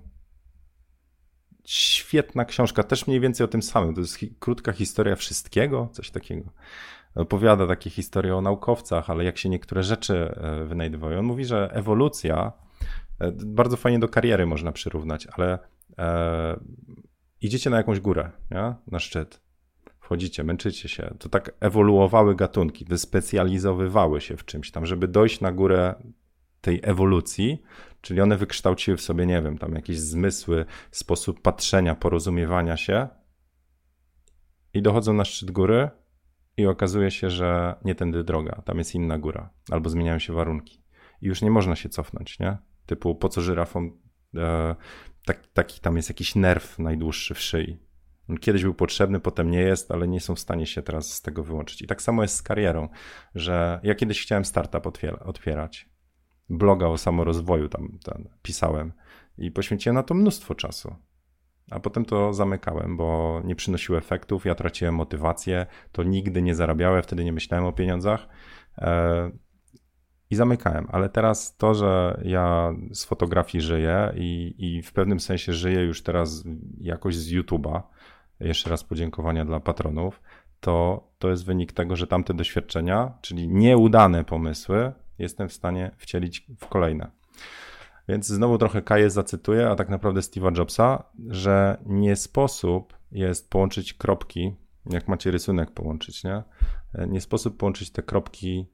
A: Świetna książka, też mniej więcej o tym samym. To jest hi krótka historia wszystkiego, coś takiego. Opowiada takie historie o naukowcach, ale jak się niektóre rzeczy wynajdowały. On mówi, że ewolucja bardzo fajnie do kariery można przyrównać, ale idziecie na jakąś górę, nie? na szczyt, wchodzicie, męczycie się, to tak ewoluowały gatunki, wyspecjalizowywały się w czymś tam, żeby dojść na górę tej ewolucji, czyli one wykształciły w sobie, nie wiem, tam jakieś zmysły, sposób patrzenia, porozumiewania się i dochodzą na szczyt góry i okazuje się, że nie tędy droga, tam jest inna góra, albo zmieniają się warunki i już nie można się cofnąć, nie? Typu, po co żyrafom e, tak, taki tam jest jakiś nerw najdłuższy w szyi. On kiedyś był potrzebny, potem nie jest, ale nie są w stanie się teraz z tego wyłączyć. I tak samo jest z karierą, że ja kiedyś chciałem startup otwierać. Bloga o samorozwoju tam, pisałem i poświęciłem na to mnóstwo czasu. A potem to zamykałem, bo nie przynosiło efektów, ja traciłem motywację, to nigdy nie zarabiałem, wtedy nie myślałem o pieniądzach. E, i zamykałem. Ale teraz to, że ja z fotografii żyję i, i w pewnym sensie żyję już teraz jakoś z YouTube'a, jeszcze raz podziękowania dla patronów, to, to jest wynik tego, że tamte doświadczenia, czyli nieudane pomysły, jestem w stanie wcielić w kolejne. Więc znowu trochę Kaję zacytuję, a tak naprawdę Steve'a Jobsa, że nie sposób jest połączyć kropki, jak macie rysunek połączyć, nie? Nie sposób połączyć te kropki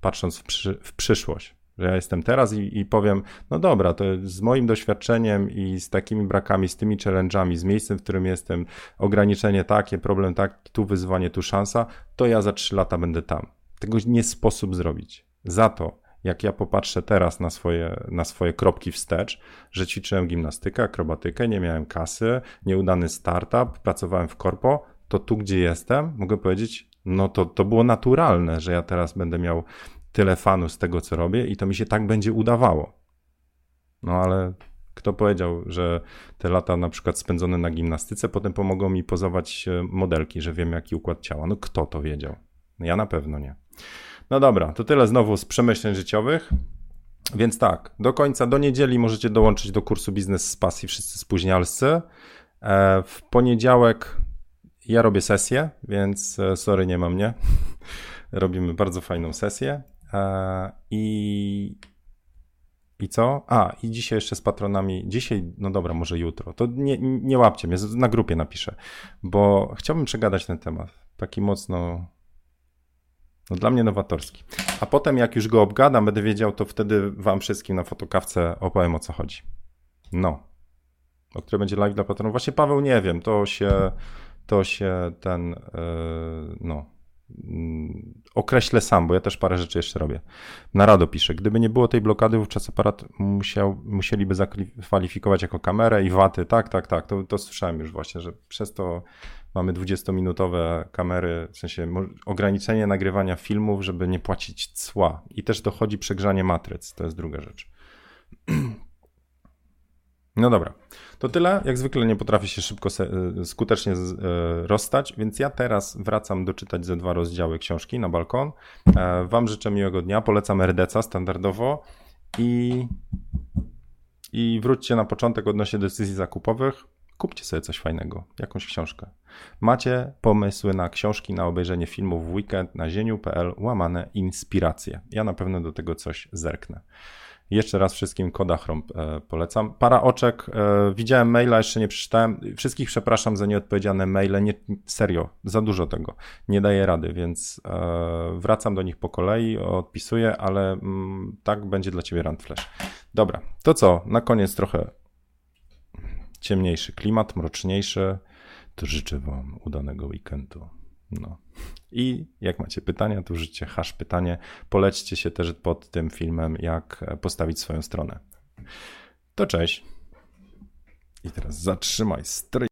A: patrząc w, przy, w przyszłość. Że ja jestem teraz i, i, powiem, no dobra, to z moim doświadczeniem i z takimi brakami, z tymi challenge'ami, z miejscem, w którym jestem, ograniczenie takie, problem taki, tu wyzwanie, tu szansa, to ja za trzy lata będę tam. Tego nie sposób zrobić. Za to, jak ja popatrzę teraz na swoje, na swoje kropki wstecz, że ćwiczyłem gimnastykę, akrobatykę, nie miałem kasy, nieudany startup, pracowałem w korpo, to tu, gdzie jestem, mogę powiedzieć, no to, to było naturalne, że ja teraz będę miał tyle fanów z tego, co robię i to mi się tak będzie udawało. No ale kto powiedział, że te lata na przykład spędzone na gimnastyce potem pomogą mi pozować modelki, że wiem jaki układ ciała? No kto to wiedział? Ja na pewno nie. No dobra, to tyle znowu z przemyśleń życiowych. Więc tak, do końca, do niedzieli możecie dołączyć do kursu Biznes z Pasji wszyscy spóźnialscy. E, w poniedziałek ja robię sesję, więc e, sorry, nie ma mnie. Robimy bardzo fajną sesję. E, I i co? A, i dzisiaj jeszcze z patronami. Dzisiaj, no dobra, może jutro. To nie, nie łapcie mnie, na grupie napiszę, bo chciałbym przegadać ten temat. Taki mocno, no dla mnie nowatorski. A potem, jak już go obgadam, będę wiedział, to wtedy wam wszystkim na fotokawce opowiem o co chodzi. No. O której będzie live dla patronów. Właśnie Paweł nie wiem, to się, to się ten, yy, no określę sam, bo ja też parę rzeczy jeszcze robię. Narado pisze, gdyby nie było tej blokady, wówczas aparat musiał, musieliby zakwalifikować jako kamerę i waty. Tak, tak, tak, to, to słyszałem już właśnie, że przez to mamy 20-minutowe kamery, w sensie ograniczenie nagrywania filmów, żeby nie płacić cła. I też dochodzi przegrzanie matryc, to jest druga rzecz. No dobra, to tyle. Jak zwykle nie potrafię się szybko, e, skutecznie e, rozstać, więc ja teraz wracam doczytać ze dwa rozdziały książki na balkon. E, wam życzę miłego dnia, polecam RDC standardowo i, i wróćcie na początek odnośnie decyzji zakupowych. Kupcie sobie coś fajnego, jakąś książkę. Macie pomysły na książki, na obejrzenie filmów w weekend na zieniu.pl łamane inspiracje. Ja na pewno do tego coś zerknę. Jeszcze raz wszystkim Koda Chrome e, polecam. Para oczek. E, widziałem maila, jeszcze nie przeczytałem. Wszystkich przepraszam za nieodpowiedziane maile. Nie, serio, za dużo tego. Nie daję rady, więc e, wracam do nich po kolei, odpisuję, ale mm, tak będzie dla ciebie run flash. Dobra, to co? Na koniec trochę ciemniejszy klimat, mroczniejszy. To życzę wam udanego weekendu. No. I jak macie pytania, to użyjcie hash pytanie. Polećcie się też pod tym filmem, jak postawić swoją stronę. To cześć. I teraz zatrzymaj stryj.